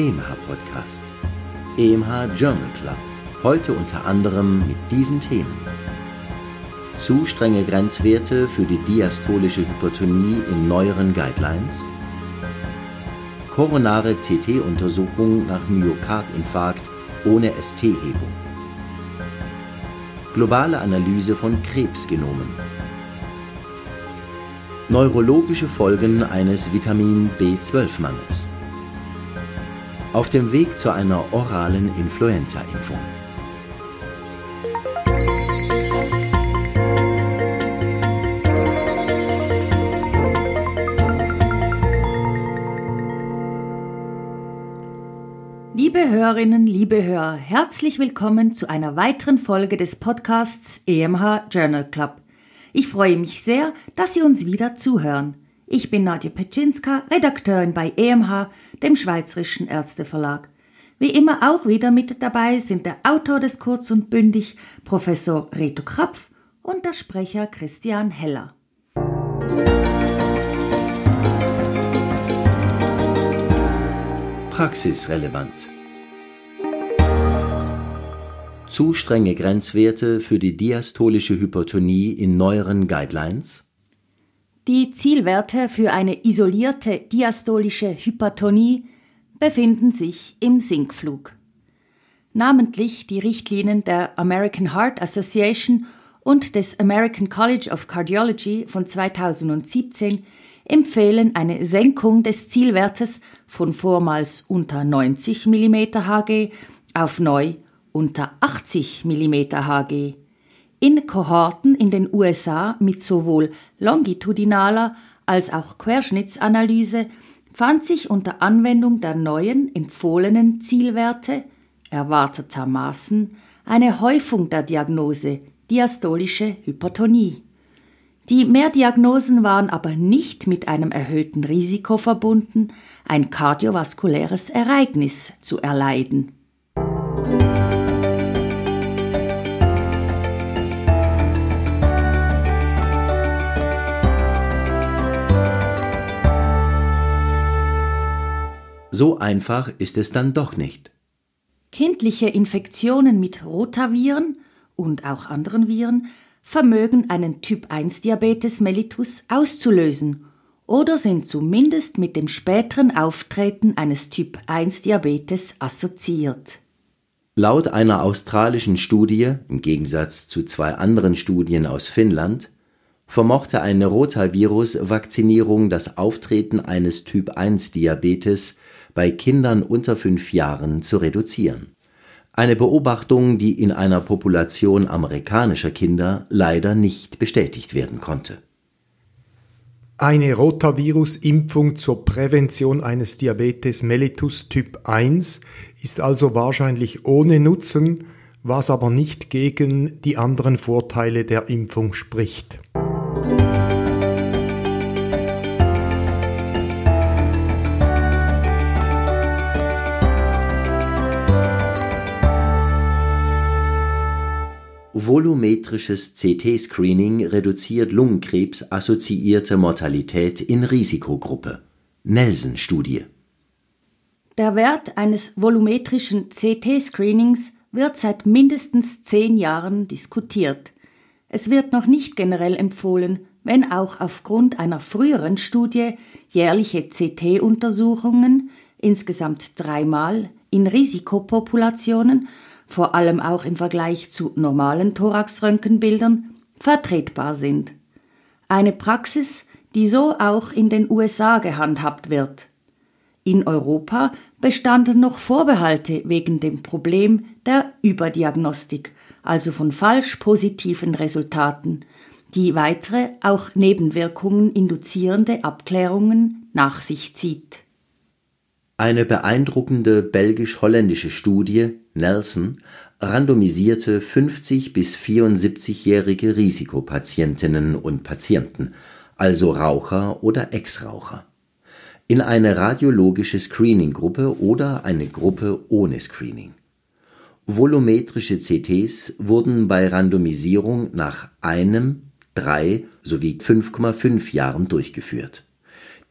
Sie hören EMH Podcast, EMH Journal Club. Heute unter anderem mit diesen Themen. Zu strenge Grenzwerte für die diastolische Hypertonie in neueren Guidelines. Koronare CT-Untersuchung nach Myokardinfarkt ohne ST-Hebung. Globale Analyse von Krebsgenomen. Neurologische Folgen eines Vitamin B12-Mangels. Auf dem Weg zu einer oralen Influenza-Impfung. Liebe Hörerinnen, liebe Hörer, herzlich willkommen zu einer weiteren Folge des Podcasts EMH Journal Club. Ich freue mich sehr, dass Sie uns wieder zuhören. Ich bin Nadja Petschinska, Redakteurin bei EMH, dem Schweizerischen Ärzteverlag. Wie immer auch wieder mit dabei sind der Autor des Kurz und Bündig, Professor Reto Krapf und der Sprecher Christian Heller. Praxisrelevant zu strenge Grenzwerte für die diastolische Hypertonie in neueren Guidelines? Die Zielwerte für eine isolierte diastolische Hypertonie befinden sich im Sinkflug. Namentlich die Richtlinien der American Heart Association und des American College of Cardiology von 2017 empfehlen eine Senkung des Zielwertes von vormals unter 90 mm Hg auf neu unter 80 mm Hg. In Kohorten in den USA mit sowohl longitudinaler als auch Querschnittsanalyse fand sich unter Anwendung der neuen empfohlenen Zielwerte erwartetermaßen eine Häufung der Diagnose diastolische Hypertonie. Die Mehrdiagnosen waren aber nicht mit einem erhöhten Risiko verbunden, ein kardiovaskuläres Ereignis zu erleiden. So einfach ist es dann doch nicht. Kindliche Infektionen mit Rotaviren und auch anderen Viren vermögen einen Typ-1-Diabetes mellitus auszulösen oder sind zumindest mit dem späteren Auftreten eines Typ-1-Diabetes assoziiert. Laut einer australischen Studie, im Gegensatz zu zwei anderen Studien aus Finnland, vermochte eine Rotavirus-Vakzinierung das Auftreten eines Typ-1-Diabetes bei Kindern unter fünf Jahren zu reduzieren. Eine Beobachtung, die in einer Population amerikanischer Kinder leider nicht bestätigt werden konnte. Eine Rotavirus-Impfung zur Prävention eines Diabetes mellitus Typ 1 ist also wahrscheinlich ohne Nutzen, was aber nicht gegen die anderen Vorteile der Impfung spricht. Volumetrisches CT-Screening reduziert Lungenkrebs-assoziierte Mortalität in Risikogruppe. Nelson-Studie. Der Wert eines volumetrischen CT-Screenings wird seit mindestens zehn Jahren diskutiert. Es wird noch nicht generell empfohlen, wenn auch aufgrund einer früheren Studie jährliche CT-Untersuchungen, insgesamt dreimal, in Risikopopulationen vor allem auch im Vergleich zu normalen Thoraxröntgenbildern, vertretbar sind. Eine Praxis, die so auch in den USA gehandhabt wird. In Europa bestanden noch Vorbehalte wegen dem Problem der Überdiagnostik, also von falsch positiven Resultaten, die weitere, auch Nebenwirkungen induzierende Abklärungen nach sich zieht. Eine beeindruckende belgisch-holländische Studie Nelson randomisierte 50 bis 74-jährige Risikopatientinnen und Patienten, also Raucher oder Ex-Raucher, in eine radiologische Screening-Gruppe oder eine Gruppe ohne Screening. Volumetrische CTs wurden bei Randomisierung nach einem, drei sowie 5,5 Jahren durchgeführt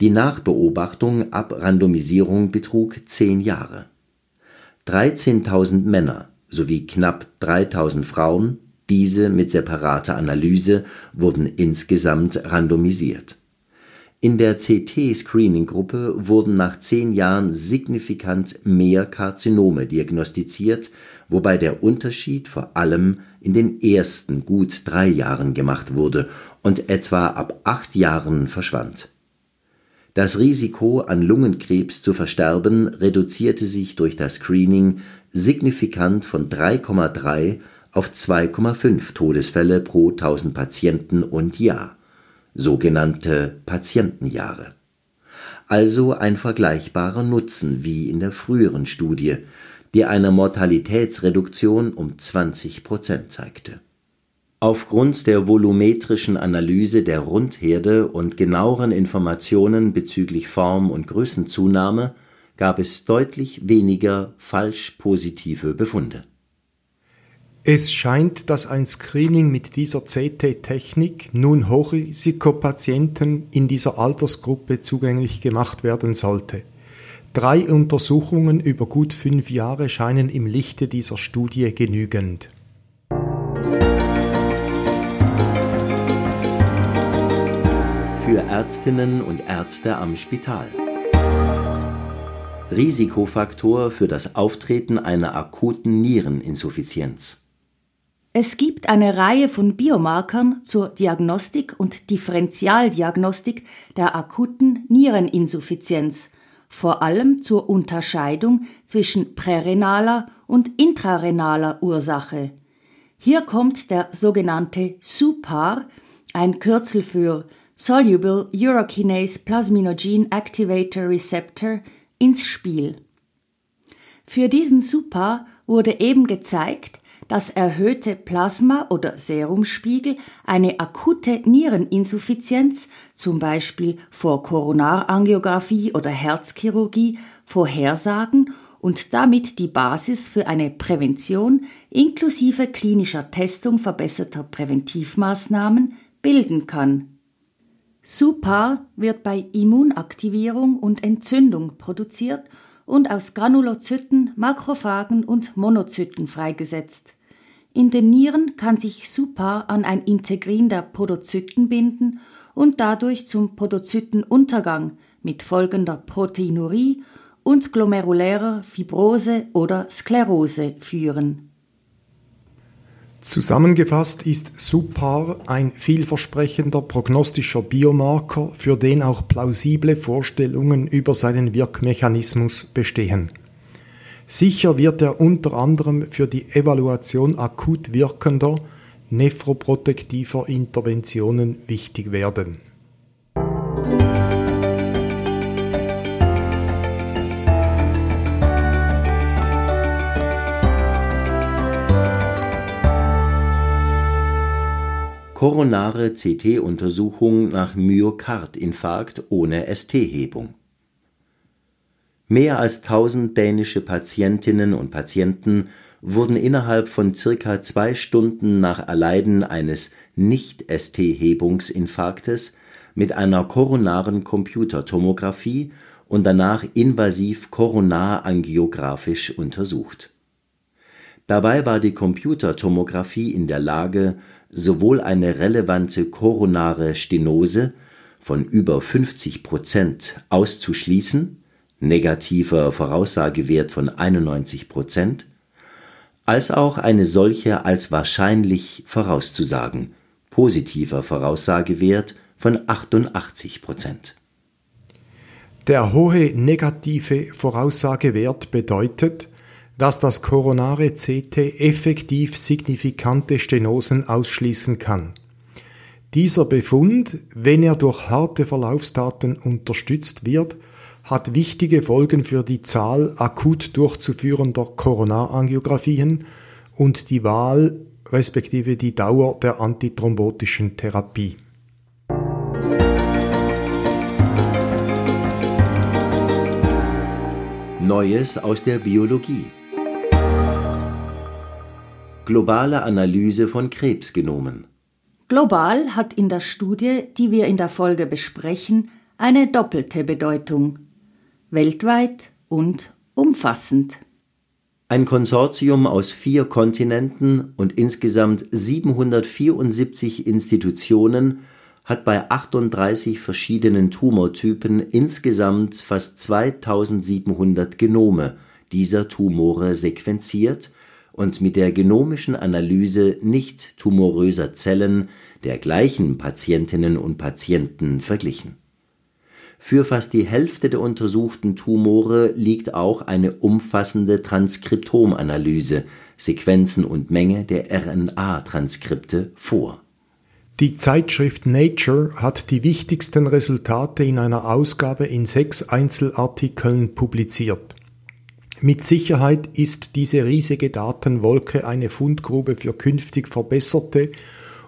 Die Nachbeobachtung ab Randomisierung betrug zehn Jahre. 13.000 Männer sowie knapp 3.000 Frauen, diese mit separater Analyse, wurden insgesamt randomisiert. In der CT-Screening-Gruppe wurden nach zehn Jahren signifikant mehr Karzinome diagnostiziert, wobei der Unterschied vor allem in den ersten gut drei Jahren gemacht wurde und etwa ab acht Jahren verschwand. Das Risiko, an Lungenkrebs zu versterben, reduzierte sich durch das Screening signifikant von 3,3 auf 2,5 Todesfälle pro 1000 Patienten und Jahr, sogenannte Patientenjahre. Also ein vergleichbarer Nutzen wie in der früheren Studie, die eine Mortalitätsreduktion um 20 Prozent zeigte. Aufgrund der volumetrischen Analyse der Rundherde und genaueren Informationen bezüglich Form und Größenzunahme gab es deutlich weniger falsch positive Befunde. Es scheint, dass ein Screening mit dieser CT-Technik nun Hochrisikopatienten in dieser Altersgruppe zugänglich gemacht werden sollte. Drei Untersuchungen über gut fünf Jahre scheinen im Lichte dieser Studie genügend. Für Ärztinnen und Ärzte am Spital. Risikofaktor für das Auftreten einer akuten Niereninsuffizienz. Es gibt eine Reihe von Biomarkern zur Diagnostik und Differentialdiagnostik der akuten Niereninsuffizienz vor allem zur Unterscheidung zwischen prärenaler und intrarenaler Ursache. Hier kommt der sogenannte SUPAR, ein Kürzel für Soluble Urokinase Plasminogen Activator Receptor, ins Spiel. Für diesen SUPAR wurde eben gezeigt, dass erhöhte Plasma- oder Serumspiegel eine akute Niereninsuffizienz, zum Beispiel vor Koronarangiographie oder Herzchirurgie, vorhersagen und damit die Basis für eine Prävention inklusive klinischer Testung verbesserter Präventivmaßnahmen bilden kann. SUPAR wird bei Immunaktivierung und Entzündung produziert und aus Granulozyten, Makrophagen und Monozyten freigesetzt. In den Nieren kann sich Super an ein Integrin der Podozyten binden und dadurch zum Podozytenuntergang mit folgender Proteinurie und glomerulärer Fibrose oder Sklerose führen. Zusammengefasst ist SUPAR ein vielversprechender prognostischer Biomarker, für den auch plausible Vorstellungen über seinen Wirkmechanismus bestehen. Sicher wird er unter anderem für die Evaluation akut wirkender nephroprotektiver Interventionen wichtig werden. Koronare CT-Untersuchung nach Myokardinfarkt ohne ST-Hebung Mehr als 1000 dänische Patientinnen und Patienten wurden innerhalb von circa zwei Stunden nach Erleiden eines Nicht-ST-Hebungsinfarktes mit einer koronaren Computertomographie und danach invasiv koronarangiografisch untersucht. Dabei war die Computertomographie in der Lage, sowohl eine relevante koronare Stenose von über 50 Prozent auszuschließen negativer Voraussagewert von 91 Prozent, als auch eine solche als wahrscheinlich vorauszusagen, positiver Voraussagewert von 88 Prozent. Der hohe negative Voraussagewert bedeutet, dass das koronare CT effektiv signifikante Stenosen ausschließen kann. Dieser Befund, wenn er durch harte Verlaufsdaten unterstützt wird, hat wichtige Folgen für die Zahl akut durchzuführender Koronarangiographien und die Wahl respektive die Dauer der antithrombotischen Therapie. Neues aus der Biologie Globale Analyse von Krebsgenomen Global hat in der Studie, die wir in der Folge besprechen, eine doppelte Bedeutung weltweit und umfassend. Ein Konsortium aus vier Kontinenten und insgesamt 774 Institutionen hat bei 38 verschiedenen Tumortypen insgesamt fast 2700 Genome dieser Tumore sequenziert und mit der genomischen Analyse nicht tumoröser Zellen der gleichen Patientinnen und Patienten verglichen für fast die Hälfte der untersuchten Tumore liegt auch eine umfassende Transkriptomanalyse (Sequenzen und Menge der RNA-Transkripte) vor. Die Zeitschrift Nature hat die wichtigsten Resultate in einer Ausgabe in sechs Einzelartikeln publiziert. Mit Sicherheit ist diese riesige Datenwolke eine Fundgrube für künftig verbesserte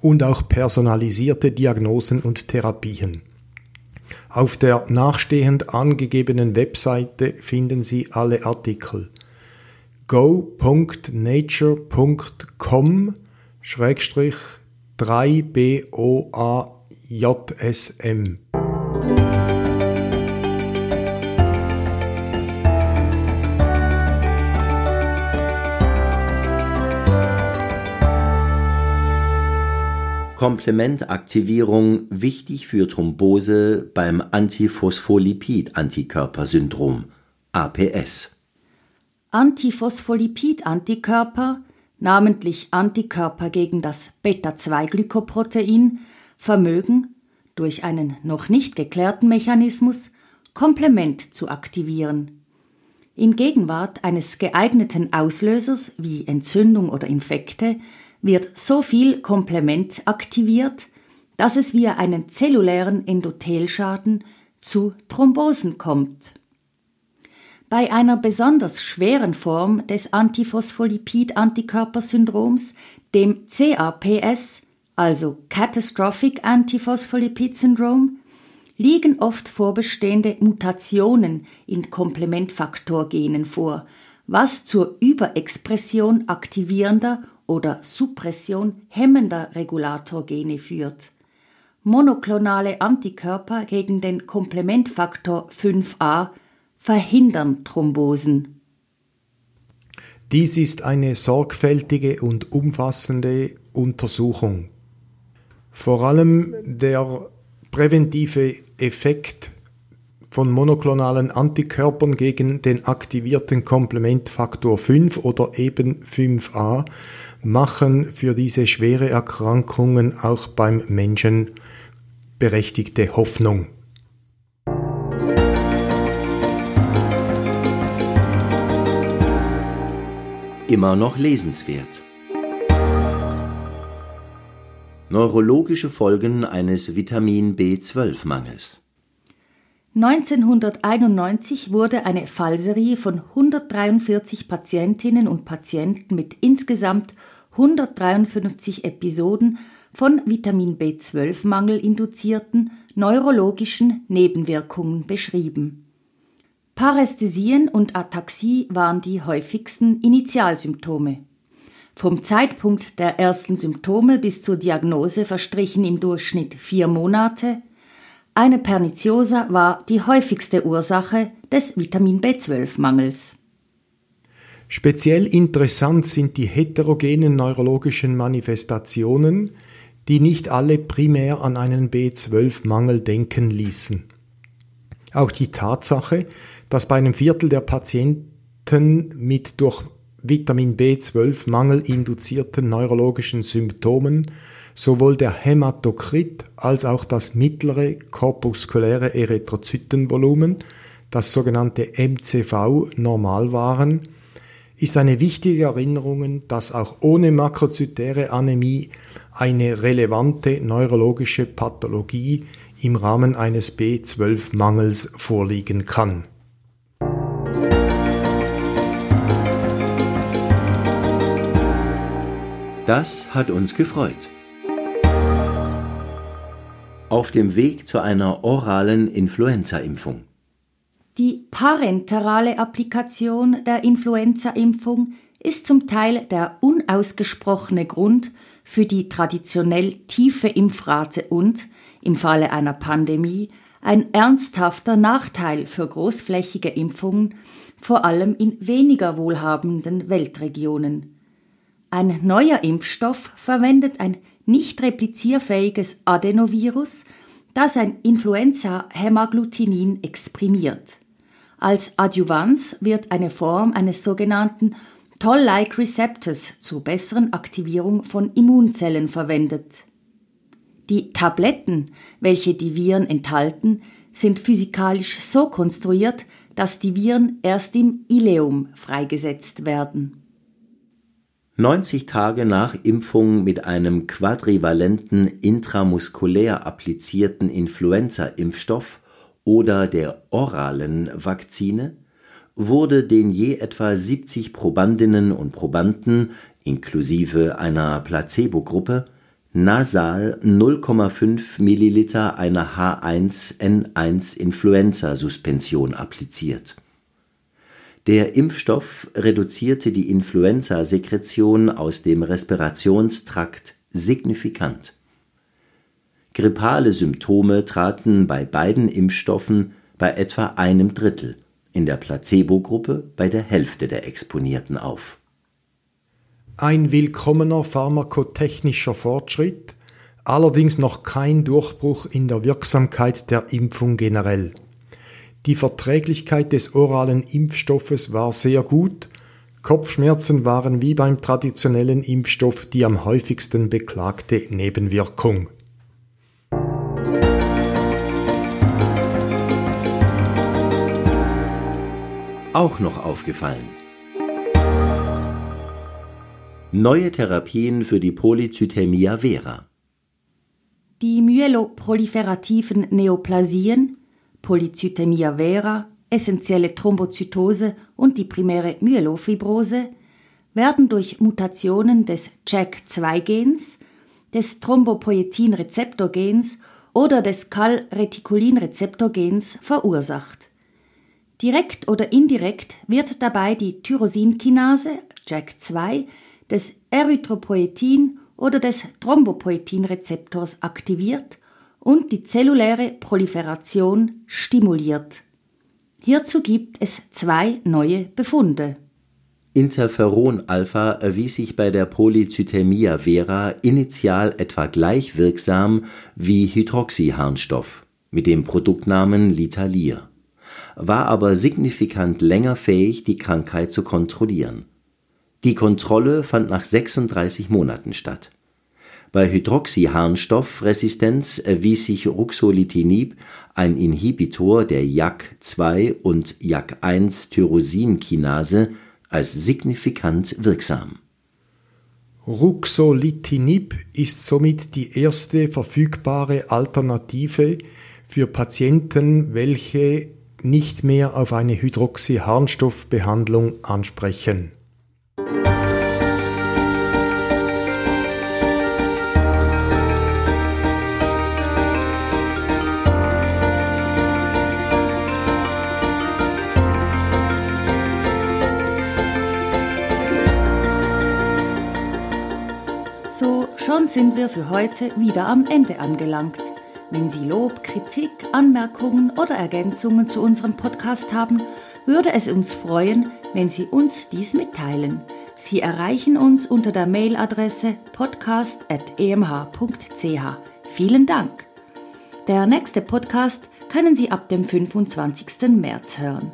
und auch personalisierte Diagnosen und Therapien auf der nachstehend angegebenen Webseite finden Sie alle Artikel. go.nature.com 3BOAJSM Komplementaktivierung wichtig für Thrombose beim Antiphospholipid-Antikörpersyndrom (APS). Antiphospholipid-Antikörper, namentlich Antikörper gegen das Beta-2-Glykoprotein, vermögen, durch einen noch nicht geklärten Mechanismus, Komplement zu aktivieren. In Gegenwart eines geeigneten Auslösers wie Entzündung oder Infekte wird so viel Komplement aktiviert, dass es via einen zellulären Endothelschaden zu Thrombosen kommt. Bei einer besonders schweren Form des Antiphospholipid-Antikörpersyndroms, dem CAPS, also Catastrophic Antiphospholipid Syndrome, liegen oft vorbestehende Mutationen in Komplementfaktorgenen vor, was zur Überexpression aktivierender oder Suppression hemmender Regulatorgene führt. Monoklonale Antikörper gegen den Komplementfaktor 5a verhindern Thrombosen. Dies ist eine sorgfältige und umfassende Untersuchung. Vor allem der präventive Effekt von monoklonalen Antikörpern gegen den aktivierten Komplementfaktor 5 oder eben 5a machen für diese schwere Erkrankungen auch beim Menschen berechtigte Hoffnung. Immer noch lesenswert. Neurologische Folgen eines Vitamin B12-Mangels 1991 wurde eine Fallserie von 143 Patientinnen und Patienten mit insgesamt 153 Episoden von Vitamin B12-Mangel induzierten neurologischen Nebenwirkungen beschrieben. Parästhesien und Ataxie waren die häufigsten Initialsymptome. Vom Zeitpunkt der ersten Symptome bis zur Diagnose verstrichen im Durchschnitt vier Monate. Eine Perniciosa war die häufigste Ursache des Vitamin B12-Mangels. Speziell interessant sind die heterogenen neurologischen Manifestationen, die nicht alle primär an einen B12-Mangel denken ließen. Auch die Tatsache, dass bei einem Viertel der Patienten mit durch Vitamin B12-Mangel induzierten neurologischen Symptomen sowohl der Hämatokrit als auch das mittlere korpuskuläre Erythrozytenvolumen, das sogenannte MCV, normal waren, ist eine wichtige Erinnerung, dass auch ohne makrozytäre Anämie eine relevante neurologische Pathologie im Rahmen eines B12-Mangels vorliegen kann. Das hat uns gefreut. Auf dem Weg zu einer oralen Influenza-Impfung. Die parenterale Applikation der Influenza-Impfung ist zum Teil der unausgesprochene Grund für die traditionell tiefe Impfrate und, im Falle einer Pandemie, ein ernsthafter Nachteil für großflächige Impfungen, vor allem in weniger wohlhabenden Weltregionen. Ein neuer Impfstoff verwendet ein nicht replizierfähiges Adenovirus, das ein Influenza-Hämagglutinin exprimiert. Als Adjuvanz wird eine Form eines sogenannten Toll-like Receptors zur besseren Aktivierung von Immunzellen verwendet. Die Tabletten, welche die Viren enthalten, sind physikalisch so konstruiert, dass die Viren erst im Ileum freigesetzt werden. 90 Tage nach Impfung mit einem quadrivalenten intramuskulär applizierten Influenza-Impfstoff oder der oralen Vakzine wurde den je etwa 70 Probandinnen und Probanden inklusive einer Placebo-Gruppe nasal 0,5 Milliliter einer H1N1-Influenza-Suspension appliziert. Der Impfstoff reduzierte die Influenzasekretion aus dem Respirationstrakt signifikant. Grippale Symptome traten bei beiden Impfstoffen bei etwa einem Drittel, in der Placebo-Gruppe bei der Hälfte der Exponierten auf ein willkommener pharmakotechnischer Fortschritt, allerdings noch kein Durchbruch in der Wirksamkeit der Impfung generell. Die Verträglichkeit des oralen Impfstoffes war sehr gut, Kopfschmerzen waren wie beim traditionellen Impfstoff die am häufigsten beklagte Nebenwirkung. Auch noch aufgefallen. Neue Therapien für die Polycythemia vera. Die myeloproliferativen Neoplasien, Polycythemia vera, essentielle Thrombozytose und die primäre Myelofibrose werden durch Mutationen des JAK2-Gens, des Thrombopoietin-Rezeptor-Gens oder des Cal-Reticulin-Rezeptor-Gens verursacht. Direkt oder indirekt wird dabei die Tyrosinkinase JAK2 des Erythropoietin oder des Thrombopoietin-Rezeptors aktiviert und die zelluläre Proliferation stimuliert. Hierzu gibt es zwei neue Befunde. Interferon-Alpha erwies sich bei der Polycythemia vera initial etwa gleich wirksam wie Hydroxyharnstoff mit dem Produktnamen Litalir, war aber signifikant länger fähig, die Krankheit zu kontrollieren die Kontrolle fand nach 36 Monaten statt. Bei Hydroxyharnstoffresistenz erwies sich Ruxolitinib, ein Inhibitor der JAK2 und JAK1-Tyrosinkinase, als signifikant wirksam. Ruxolitinib ist somit die erste verfügbare Alternative für Patienten, welche nicht mehr auf eine Hydroxyharnstoffbehandlung ansprechen sind wir für heute wieder am Ende angelangt. Wenn Sie Lob, Kritik, Anmerkungen oder Ergänzungen zu unserem Podcast haben, würde es uns freuen, wenn Sie uns dies mitteilen. Sie erreichen uns unter der Mailadresse podcast.emh.ch. Vielen Dank. Der nächste Podcast können Sie ab dem 25. März hören.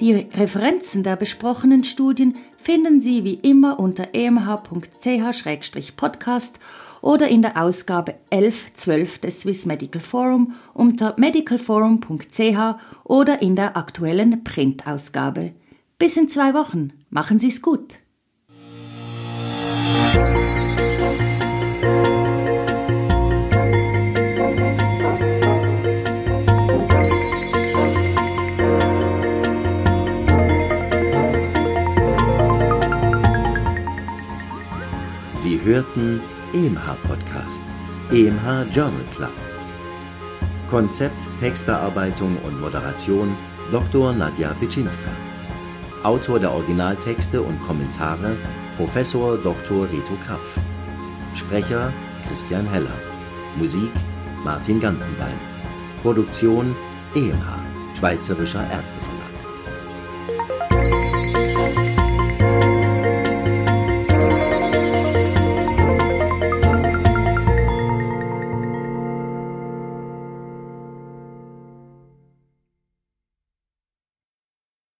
Die Referenzen der besprochenen Studien finden Sie wie immer unter emh.ch-podcast oder in der Ausgabe 1112 des Swiss Medical Forum unter medicalforum.ch oder in der aktuellen Printausgabe. Bis in zwei Wochen. Machen Sie es gut. Sie hörten EMH Podcast, EMH Journal Club. Konzept, Textbearbeitung und Moderation Dr. Nadja Pitschinska. Autor der Originaltexte und Kommentare Professor Dr. Reto Krapf. Sprecher Christian Heller. Musik Martin Gantenbein. Produktion EMH, Schweizerischer Ärzteverlag.